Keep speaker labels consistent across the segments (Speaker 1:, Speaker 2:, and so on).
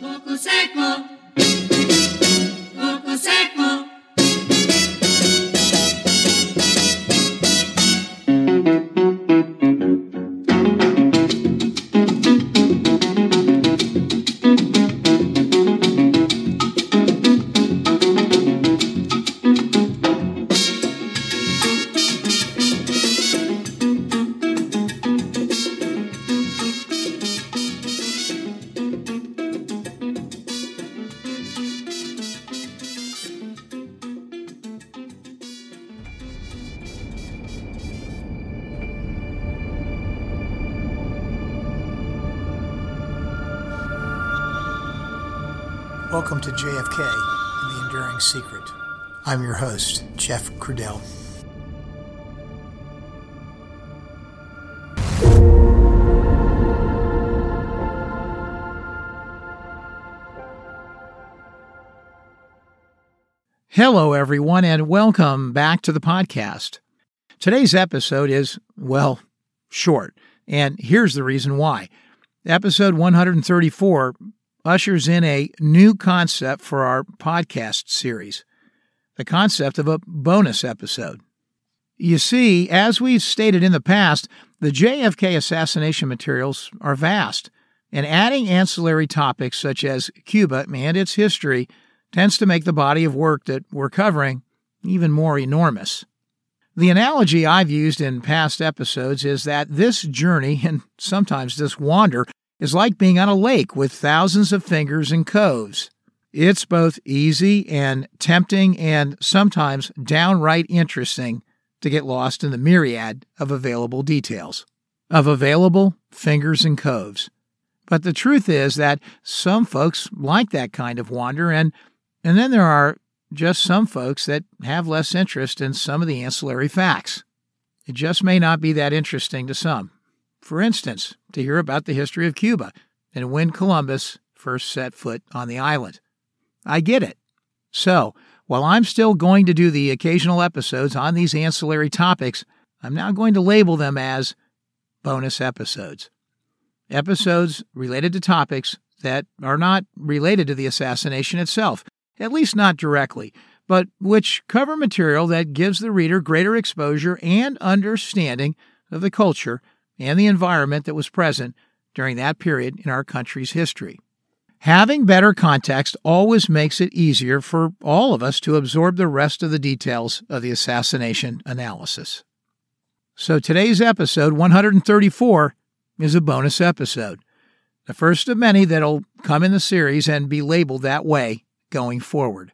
Speaker 1: Poco
Speaker 2: I'm your host, Jeff Crudell. Hello, everyone, and welcome back to the podcast. Today's episode is, well, short, and here's the reason why. Episode 134 ushers in a new concept for our podcast series the concept of a bonus episode. You see, as we've stated in the past, the JFK assassination materials are vast, and adding ancillary topics such as Cuba and its history tends to make the body of work that we're covering even more enormous. The analogy I've used in past episodes is that this journey, and sometimes this wander, is like being on a lake with thousands of fingers and coves. It's both easy and tempting and sometimes downright interesting to get lost in the myriad of available details, of available fingers and coves. But the truth is that some folks like that kind of wander, and, and then there are just some folks that have less interest in some of the ancillary facts. It just may not be that interesting to some. For instance, to hear about the history of Cuba and when Columbus first set foot on the island. I get it. So, while I'm still going to do the occasional episodes on these ancillary topics, I'm now going to label them as bonus episodes. Episodes related to topics that are not related to the assassination itself, at least not directly, but which cover material that gives the reader greater exposure and understanding of the culture and the environment that was present during that period in our country's history. Having better context always makes it easier for all of us to absorb the rest of the details of the assassination analysis. So today's episode 134 is a bonus episode, the first of many that'll come in the series and be labeled that way going forward.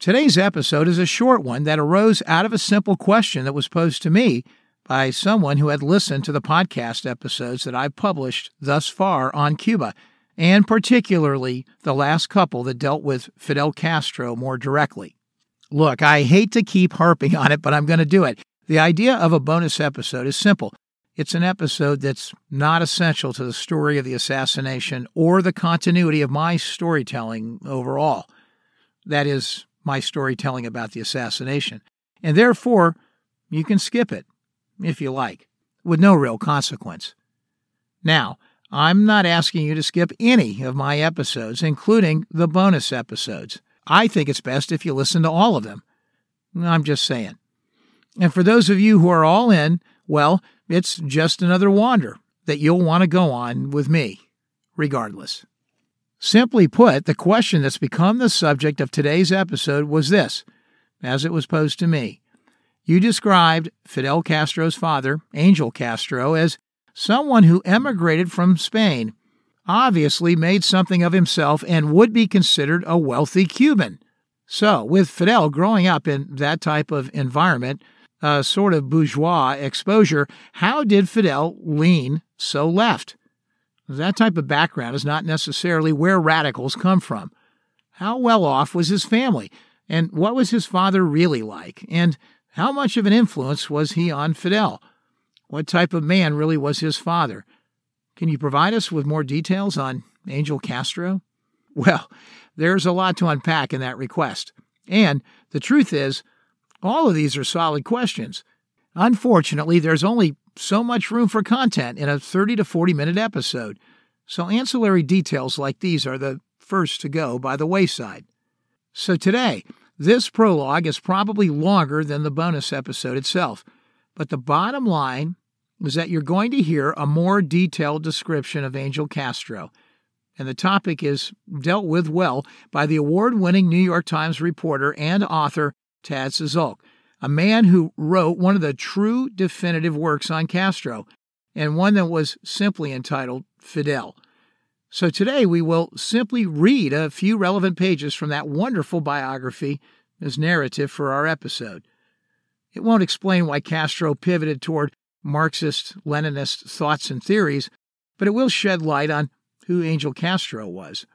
Speaker 2: Today's episode is a short one that arose out of a simple question that was posed to me by someone who had listened to the podcast episodes that I've published thus far on Cuba and particularly the last couple that dealt with Fidel Castro more directly. Look, I hate to keep harping on it, but I'm going to do it. The idea of a bonus episode is simple. It's an episode that's not essential to the story of the assassination or the continuity of my storytelling overall. That is, my storytelling about the assassination. And therefore, you can skip it, if you like, with no real consequence. Now, I'm not asking you to skip any of my episodes, including the bonus episodes. I think it's best if you listen to all of them. I'm just saying. And for those of you who are all in, well, it's just another wander that you'll want to go on with me, regardless. Simply put, the question that's become the subject of today's episode was this, as it was posed to me. You described Fidel Castro's father, Angel Castro, as someone who emigrated from Spain, obviously made something of himself and would be considered a wealthy Cuban. So, with Fidel growing up in that type of environment, a sort of bourgeois exposure, how did Fidel lean so left? That type of background is not necessarily where radicals come from. How well off was his family? And what was his father really like? And how much of an influence was he on Fidel? What type of man really was his father? Can you provide us with more details on Angel Castro? Well, there's a lot to unpack in that request. And the truth is, all of these are solid questions. Unfortunately, there's only so much room for content in a 30 to 40 minute episode. So, ancillary details like these are the first to go by the wayside. So today, this prologue is probably longer than the bonus episode itself, but the bottom line is that you're going to hear a more detailed description of Angel Castro, and the topic is dealt with well by the award winning New York Times reporter and author Tad Szulc, a man who wrote one of the true definitive works on Castro, and one that was simply entitled Fidel. So today we will simply read a few relevant pages from that wonderful biography as narrative for our episode. It won't explain why Castro pivoted toward Marxist Leninist thoughts and theories, but it will shed light on who Angel Castro was.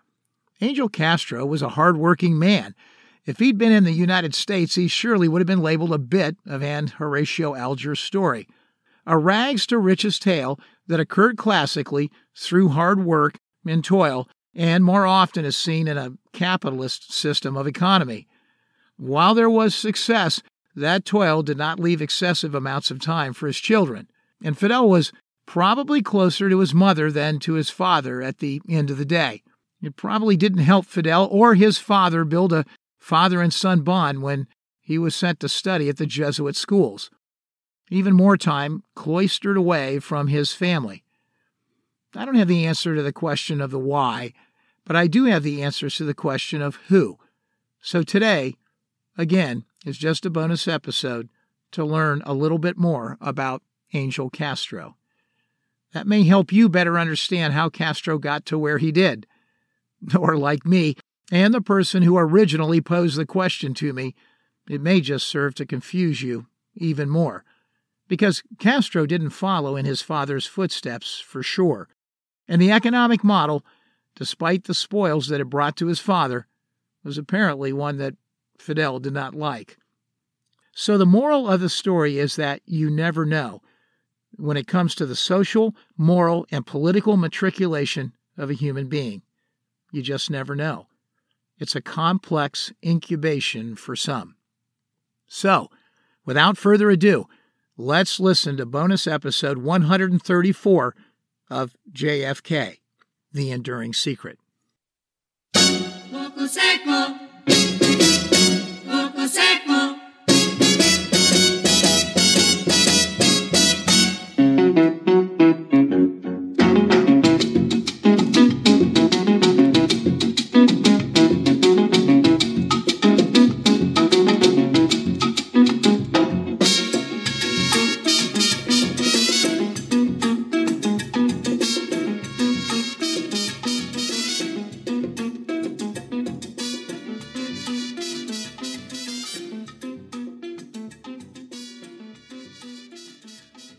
Speaker 2: Angel Castro was a hard-working man. If he'd been in the United States, he surely would have been labeled a bit of an Horatio Alger story. A rags to riches tale that occurred classically through hard work and toil, and more often is seen in a capitalist system of economy. While there was success, that toil did not leave excessive amounts of time for his children, and Fidel was probably closer to his mother than to his father at the end of the day. It probably didn't help Fidel or his father build a father and son bond when he was sent to study at the Jesuit schools. Even more time cloistered away from his family. I don't have the answer to the question of the why, but I do have the answers to the question of who. So today, again, is just a bonus episode to learn a little bit more about Angel Castro. That may help you better understand how Castro got to where he did. Or, like me, and the person who originally posed the question to me, it may just serve to confuse you even more. Because Castro didn't follow in his father's footsteps, for sure. And the economic model, despite the spoils that it brought to his father, was apparently one that Fidel did not like. So the moral of the story is that you never know when it comes to the social, moral, and political matriculation of a human being. You just never know. It's a complex incubation for some. So, without further ado, let's listen to bonus episode 134 of JFK The Enduring Secret.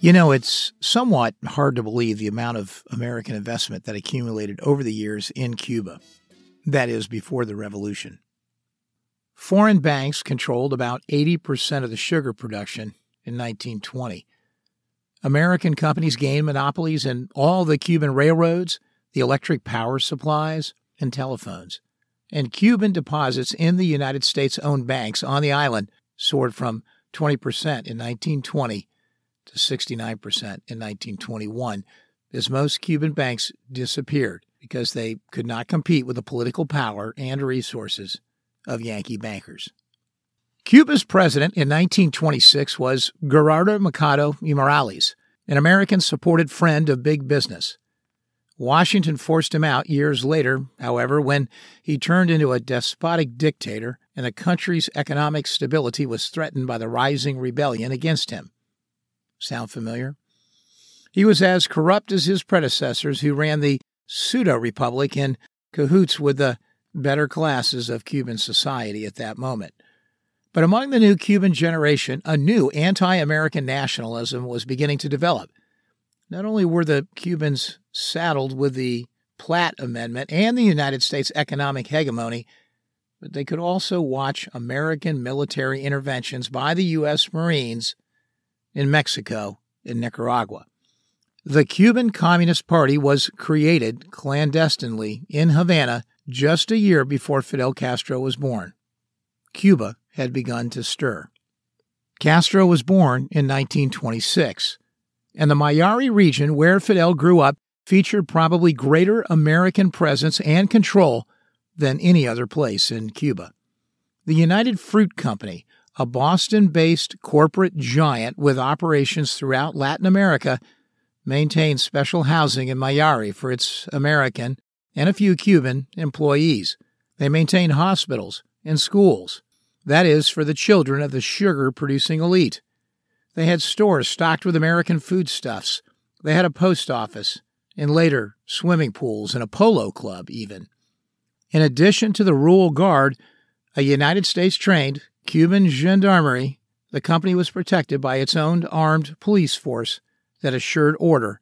Speaker 2: You know, it's somewhat hard to believe the amount of American investment that accumulated over the years in Cuba, that is, before the revolution. Foreign banks controlled about 80% of the sugar production in 1920. American companies gained monopolies in all the Cuban railroads, the electric power supplies, and telephones. And Cuban deposits in the United States owned banks on the island soared from 20% in 1920 to 69% in 1921, as most Cuban banks disappeared because they could not compete with the political power and resources of Yankee bankers. Cuba's president in 1926 was Gerardo Machado y Morales, an American supported friend of big business. Washington forced him out years later, however, when he turned into a despotic dictator and the country's economic stability was threatened by the rising rebellion against him. Sound familiar? He was as corrupt as his predecessors who ran the pseudo republic in cahoots with the better classes of Cuban society at that moment. But among the new Cuban generation, a new anti American nationalism was beginning to develop. Not only were the Cubans saddled with the Platt Amendment and the United States economic hegemony, but they could also watch American military interventions by the U.S. Marines in Mexico and Nicaragua. The Cuban Communist Party was created clandestinely in Havana just a year before Fidel Castro was born. Cuba had begun to stir. Castro was born in 1926, and the Mayari region where Fidel grew up featured probably greater American presence and control than any other place in Cuba. The United Fruit Company, a Boston based corporate giant with operations throughout Latin America, maintains special housing in Mayari for its American and a few Cuban employees. They maintain hospitals and schools, that is, for the children of the sugar producing elite. They had stores stocked with American foodstuffs. They had a post office, and later swimming pools and a polo club, even. In addition to the rural guard, a United States trained Cuban gendarmerie, the company was protected by its own armed police force that assured order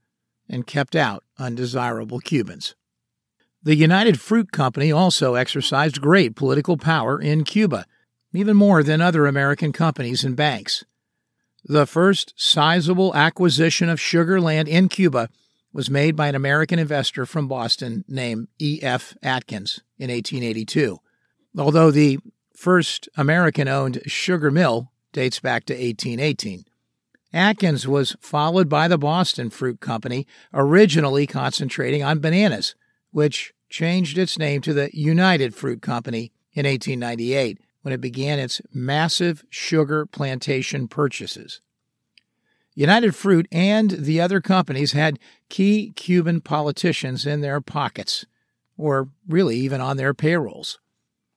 Speaker 2: and kept out undesirable Cubans. The United Fruit Company also exercised great political power in Cuba, even more than other American companies and banks. The first sizable acquisition of sugar land in Cuba was made by an American investor from Boston named E.F. Atkins in 1882. Although the first American owned sugar mill dates back to 1818. Atkins was followed by the Boston Fruit Company, originally concentrating on bananas, which changed its name to the United Fruit Company in 1898 when it began its massive sugar plantation purchases. United Fruit and the other companies had key Cuban politicians in their pockets, or really even on their payrolls.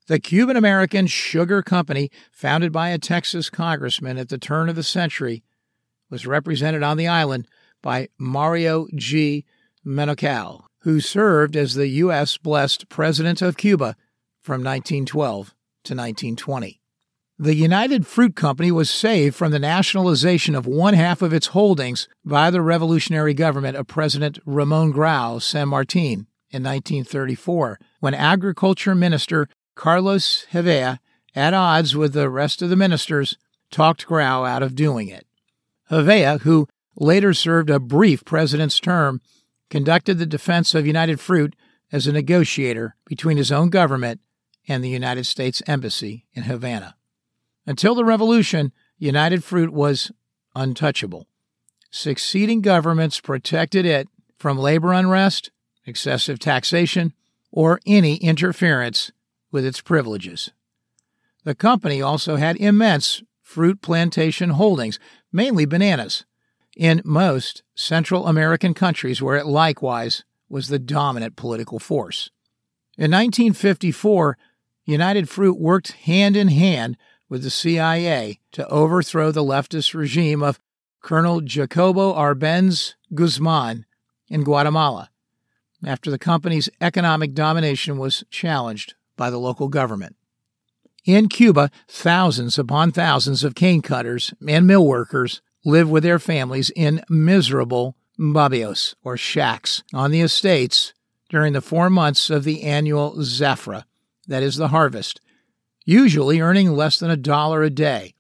Speaker 2: The Cuban American Sugar Company, founded by a Texas congressman at the turn of the century, was represented on the island by Mario G. Menocal, who served as the U.S. blessed President of Cuba from 1912 to 1920. The United Fruit Company was saved from the nationalization of one half of its holdings by the revolutionary government of President Ramon Grau San Martin in 1934, when Agriculture Minister Carlos Hevia, at odds with the rest of the ministers, talked Grau out of doing it. Hevia, who later served a brief president's term, conducted the defense of United Fruit as a negotiator between his own government and the United States Embassy in Havana. Until the revolution, United Fruit was untouchable. Succeeding governments protected it from labor unrest, excessive taxation, or any interference with its privileges. The company also had immense fruit plantation holdings, mainly bananas, in most Central American countries where it likewise was the dominant political force. In 1954, United Fruit worked hand in hand with the CIA to overthrow the leftist regime of Colonel Jacobo Arbenz Guzman in Guatemala after the company's economic domination was challenged by the local government. In Cuba, thousands upon thousands of cane cutters and mill workers live with their families in miserable barrios or shacks on the estates during the four months of the annual zafra, that is the harvest, usually earning less than a dollar a day,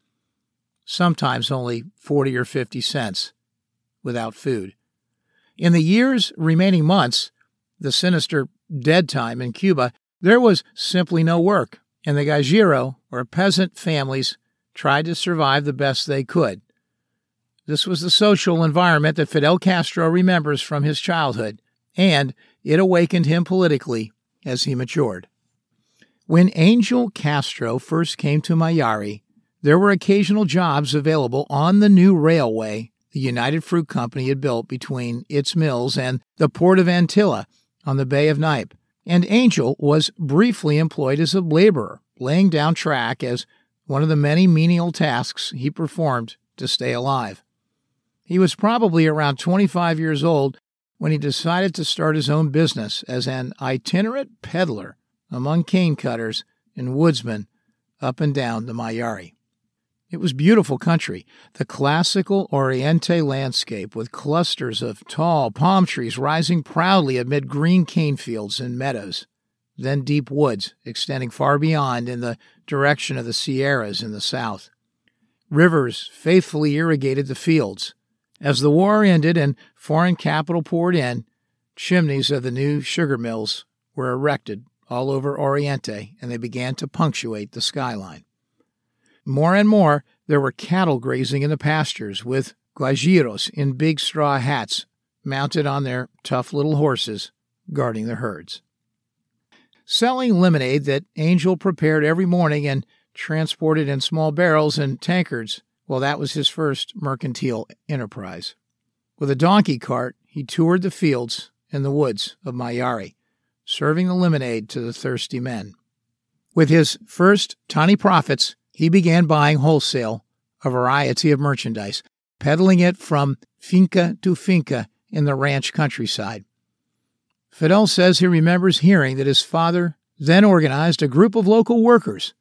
Speaker 2: sometimes only 40 or 50 cents, without food. In the year's remaining months, the sinister dead time in Cuba, there was simply no work, and the Guajiro, or peasant families, tried to survive the best they could. This was the social environment that Fidel Castro remembers from his childhood, and it awakened him politically as he matured. When Angel Castro first came to Mayari, there were occasional jobs available on the new railway the United Fruit Company had built between its mills and the port of Antilla on the Bay of Nipe, and Angel was briefly employed as a laborer, laying down track as one of the many menial tasks he performed to stay alive. He was probably around 25 years old when he decided to start his own business as an itinerant peddler among cane cutters and woodsmen up and down the Mayari. It was beautiful country, the classical Oriente landscape with clusters of tall palm trees rising proudly amid green cane fields and meadows, then deep woods extending far beyond in the direction of the Sierras in the south. Rivers faithfully irrigated the fields. As the war ended and foreign capital poured in, chimneys of the new sugar mills were erected all over Oriente and they began to punctuate the skyline. More and more, there were cattle grazing in the pastures with guajiros in big straw hats mounted on their tough little horses, guarding the herds. selling lemonade that Angel prepared every morning and transported in small barrels and tankards. Well, that was his first mercantile enterprise. With a donkey cart, he toured the fields and the woods of Mayari, serving the lemonade to the thirsty men. With his first tiny profits, he began buying wholesale a variety of merchandise, peddling it from finca to finca in the ranch countryside. Fidel says he remembers hearing that his father then organized a group of local workers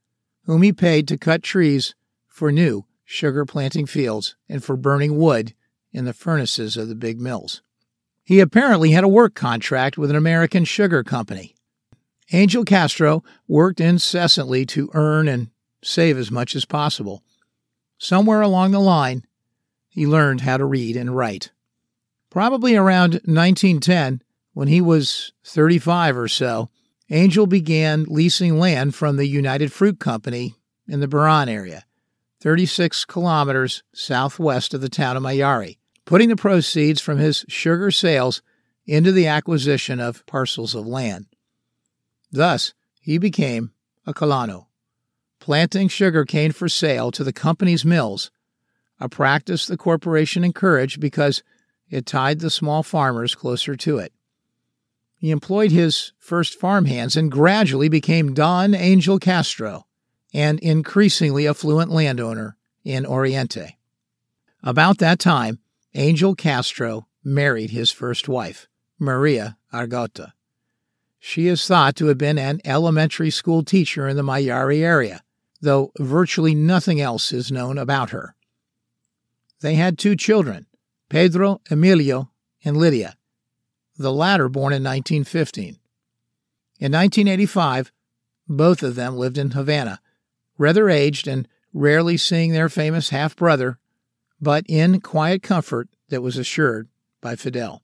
Speaker 2: whom he paid to cut trees for new sugar planting fields and for burning wood in the furnaces of the big mills. He apparently had a work contract with an American sugar company. Angel Castro worked incessantly to earn and save as much as possible. Somewhere along the line, he learned how to read and write. Probably around 1910, when he was 35 or so, Angel began leasing land from the United Fruit Company in the Biran area, 36 kilometers southwest of the town of Mayari, putting the proceeds from his sugar sales into the acquisition of parcels of land. Thus, he became a colono, planting sugarcane for sale to the company's mills, a practice the corporation encouraged because it tied the small farmers closer to it. He employed his first farmhands and gradually became Don Angel Castro, an increasingly affluent landowner in Oriente. About that time, Angel Castro married his first wife, Maria Argota. She is thought to have been an elementary school teacher in the Mayari area, though virtually nothing else is known about her. They had two children, Pedro Emilio and Lydia the latter born in 1915. In 1985, both of them lived in Havana, rather aged and rarely seeing their famous half brother, but in quiet comfort that was assured by Fidel.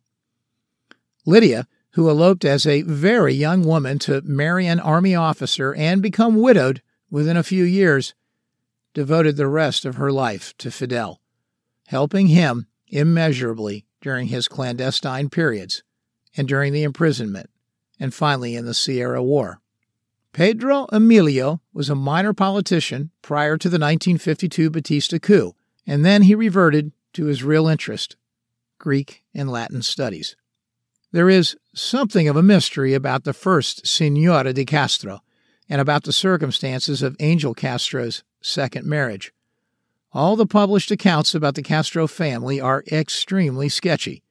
Speaker 2: Lydia, who eloped as a very young woman to marry an army officer and become widowed within a few years, devoted the rest of her life to Fidel, helping him immeasurably during his clandestine periods and during the imprisonment, and finally in the Sierra War. Pedro Emilio was a minor politician prior to the 1952 Batista coup, and then he reverted to his real interest Greek and Latin studies. There is something of a mystery about the first Senora de Castro and about the circumstances of Angel Castro's second marriage. All the published accounts about the Castro family are extremely sketchy.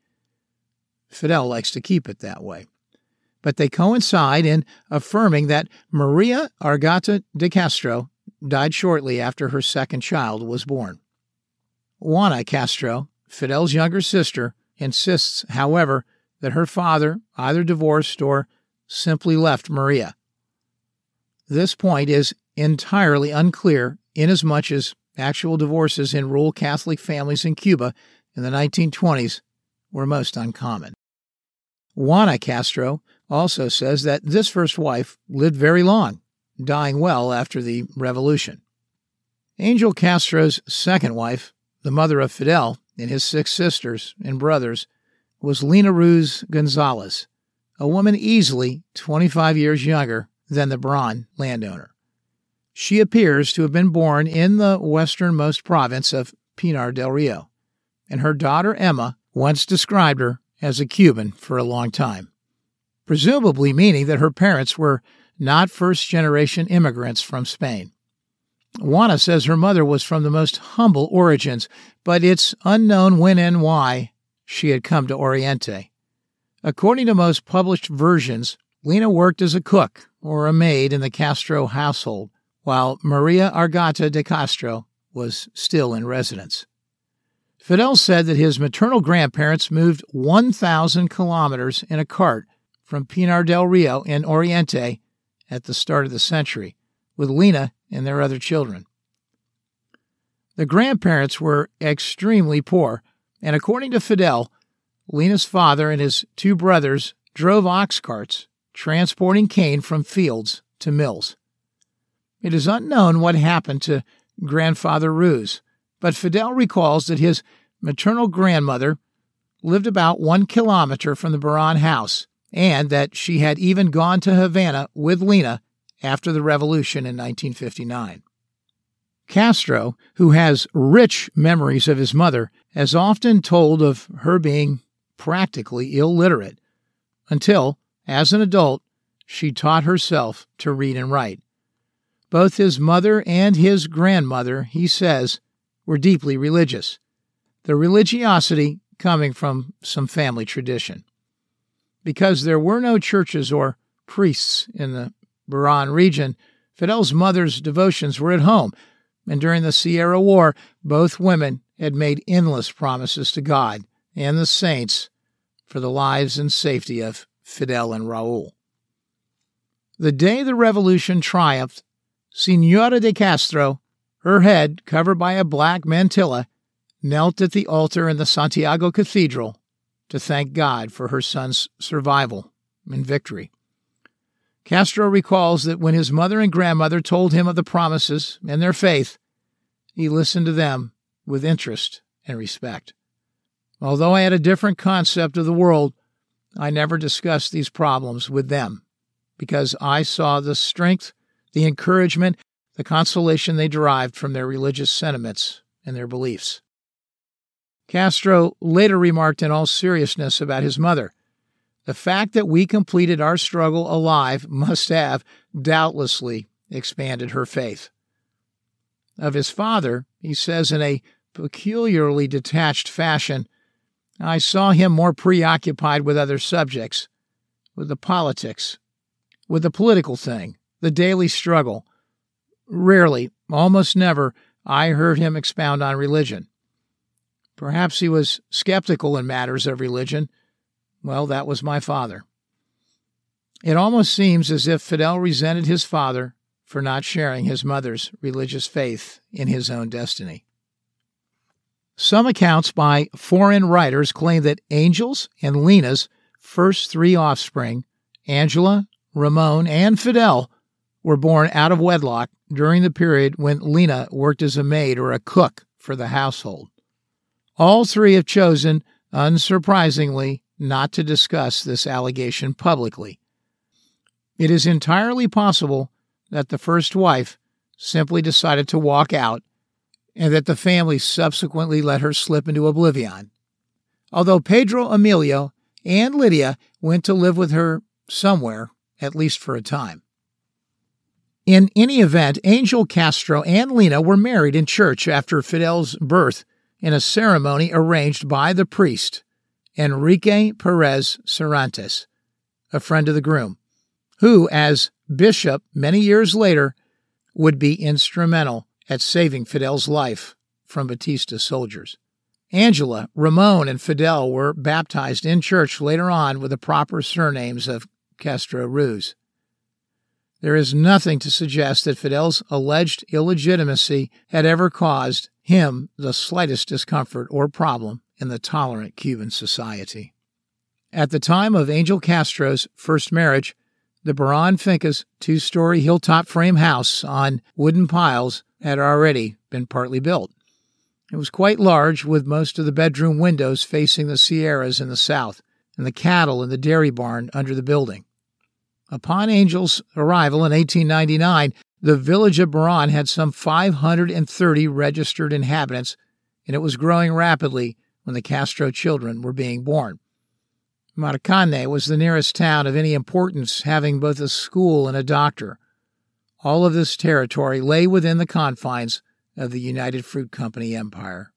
Speaker 2: Fidel likes to keep it that way. But they coincide in affirming that Maria Argota de Castro died shortly after her second child was born. Juana Castro, Fidel's younger sister, insists, however, that her father either divorced or simply left Maria. This point is entirely unclear inasmuch as actual divorces in rural Catholic families in Cuba in the 1920s were most uncommon. Juana Castro also says that this first wife lived very long, dying well after the revolution. Angel Castro's second wife, the mother of Fidel and his six sisters and brothers, was Lina Ruz Gonzalez, a woman easily 25 years younger than the Biran landowner. She appears to have been born in the westernmost province of Pinar del Rio, and her daughter Emma once described her as a Cuban for a long time, presumably meaning that her parents were not first generation immigrants from Spain. Juana says her mother was from the most humble origins, but it's unknown when and why she had come to Oriente. According to most published versions, Lina worked as a cook or a maid in the Castro household, while Maria Argota de Castro was still in residence. Fidel said that his maternal grandparents moved 1,000 kilometers in a cart from Pinar del Rio in Oriente at the start of the century, with Lina and their other children. The grandparents were extremely poor, and according to Fidel, Lina's father and his two brothers drove ox carts, transporting cane from fields to mills. It is unknown what happened to grandfather Ruz, but Fidel recalls that his maternal grandmother lived about one kilometer from the Biran house and that she had even gone to Havana with Lina after the revolution in 1959. Castro, who has rich memories of his mother, has often told of her being practically illiterate until, as an adult, she taught herself to read and write. Both his mother and his grandmother, he says, were deeply religious, the religiosity coming from some family tradition. Because there were no churches or priests in the Biran region, Fidel's mother's devotions were at home, and during the Sierra War, both women had made endless promises to God and the saints for the lives and safety of Fidel and Raul. The day the revolution triumphed, Senora de Castro, her head covered by a black mantilla, knelt at the altar in the Santiago Cathedral to thank God for her son's survival and victory. Castro recalls that when his mother and grandmother told him of the promises and their faith, he listened to them with interest and respect. Although I had a different concept of the world, I never discussed these problems with them because I saw the strength, the encouragement, the consolation they derived from their religious sentiments and their beliefs. Castro later remarked in all seriousness about his mother the fact that we completed our struggle alive must have, doubtlessly, expanded her faith. Of his father, he says in a peculiarly detached fashion, I saw him more preoccupied with other subjects, with the politics, with the political thing, the daily struggle. Rarely, almost never, I heard him expound on religion. Perhaps he was skeptical in matters of religion well, that was my father. It almost seems as if Fidel resented his father for not sharing his mother's religious faith in his own destiny. Some accounts by foreign writers claim that Angel's and Lina's first three offspring, Angela, Ramon, and Fidel, were born out of wedlock during the period when Lena worked as a maid or a cook for the household. All three have chosen, unsurprisingly, not to discuss this allegation publicly. It is entirely possible that the first wife simply decided to walk out and that the family subsequently let her slip into oblivion. Although Pedro Emilio and Lydia went to live with her somewhere, at least for a time. In any event, Angel Castro and Lina were married in church after Fidel's birth in a ceremony arranged by the priest Enrique Perez Serantes, a friend of the groom, who, as bishop many years later, would be instrumental at saving Fidel's life from Batista's soldiers. Angela, Ramon, and Fidel were baptized in church later on with the proper surnames of Castro Ruz. There is nothing to suggest that Fidel's alleged illegitimacy had ever caused him the slightest discomfort or problem in the tolerant Cuban society. At the time of Angel Castro's first marriage, the Biran Finca's two story hilltop frame house on wooden piles had already been partly built. It was quite large, with most of the bedroom windows facing the Sierras in the south, and the cattle in the dairy barn under the building. Upon Angel's arrival in 1899, the village of Biran had some 530 registered inhabitants, and it was growing rapidly when the Castro children were being born. Marcane was the nearest town of any importance, having both a school and a doctor. All of this territory lay within the confines of the United Fruit Company empire.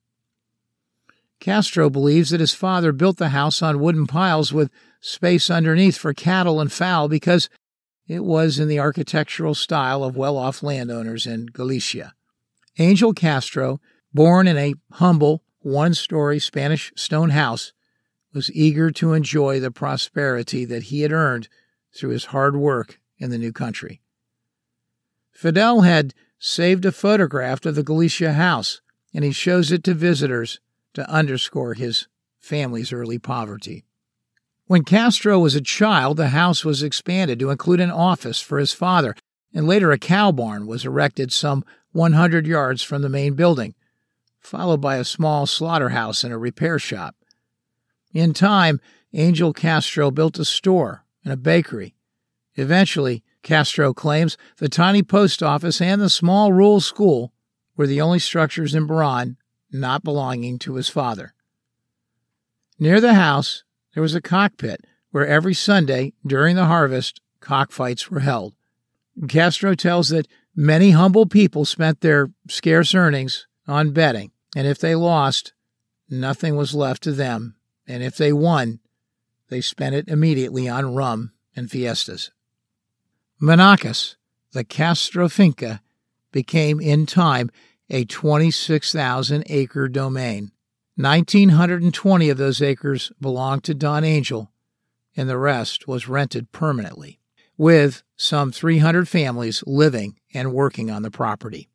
Speaker 2: Castro believes that his father built the house on wooden piles with space underneath for cattle and fowl because it was in the architectural style of well off landowners in Galicia. Angel Castro, born in a humble, one story Spanish stone house, was eager to enjoy the prosperity that he had earned through his hard work in the new country. Fidel had saved a photograph of the Galicia house, and he shows it to visitors to underscore his family's early poverty. When Castro was a child, the house was expanded to include an office for his father, and later a cow barn was erected some 100 yards from the main building, followed by a small slaughterhouse and a repair shop. In time, Angel Castro built a store and a bakery. Eventually, Castro claims the tiny post office and the small rural school were the only structures in Biran not belonging to his father. Near the house, there was a cockpit where every Sunday during the harvest, cockfights were held. Castro tells that many humble people spent their scarce earnings on betting, and if they lost, nothing was left to them, and if they won, they spent it immediately on rum and fiestas. Manacas, the Castro Finca, became in time a 26,000 acre domain. 1,920 of those acres belonged to Don Angel, and the rest was rented permanently, with some 300 families living and working on the property.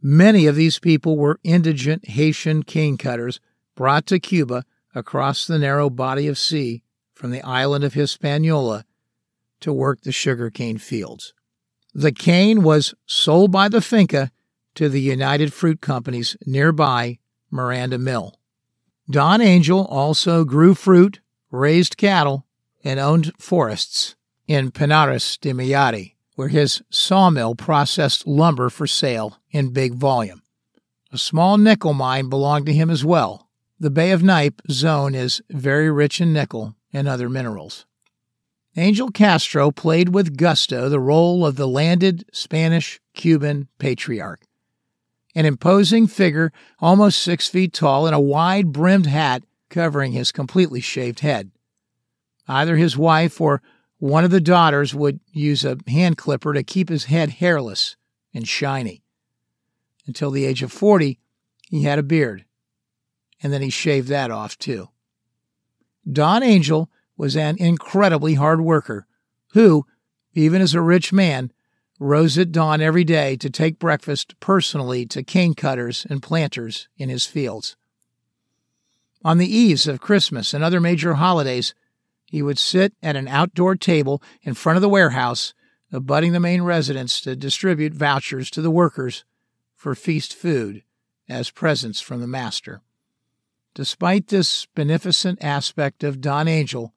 Speaker 2: Many of these people were indigent Haitian cane cutters brought to Cuba across the narrow body of sea from the island of Hispaniola to work the sugarcane fields. The cane was sold by the finca to the United Fruit Company's nearby Miranda Mill. Don Angel also grew fruit, raised cattle, and owned forests in Pinares de Mayari, where his sawmill processed lumber for sale in big volume. A small nickel mine belonged to him as well. The Bay of Nipe zone is very rich in nickel and other minerals. Angel Castro played with gusto the role of the landed Spanish Cuban patriarch. An imposing figure, almost six feet tall, in a wide brimmed hat covering his completely shaved head. Either his wife or one of the daughters would use a hand clipper to keep his head hairless and shiny. Until the age of 40, he had a beard, and then he shaved that off too. Don Angel was an incredibly hard worker who, even as a rich man, rose at dawn every day to take breakfast personally to cane cutters and planters in his fields. On the eves of Christmas and other major holidays, he would sit at an outdoor table in front of the warehouse, abutting the main residence to distribute vouchers to the workers for feast food as presents from the master. Despite this beneficent aspect of Don Angel,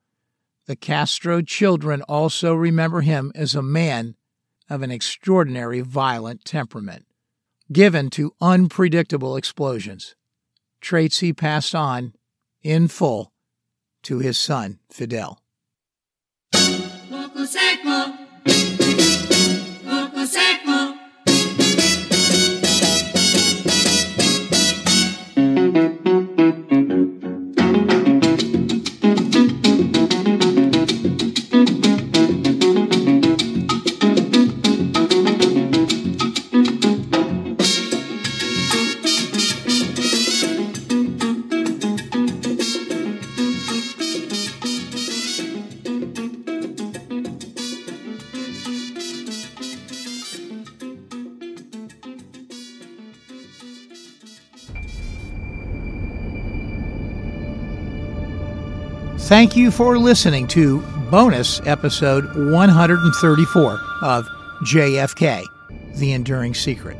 Speaker 2: the Castro children also remember him as a man of an extraordinary violent temperament, given to unpredictable explosions, traits he passed on in full to his son, Fidel. Thank you for listening to bonus episode 134 of JFK The Enduring Secret.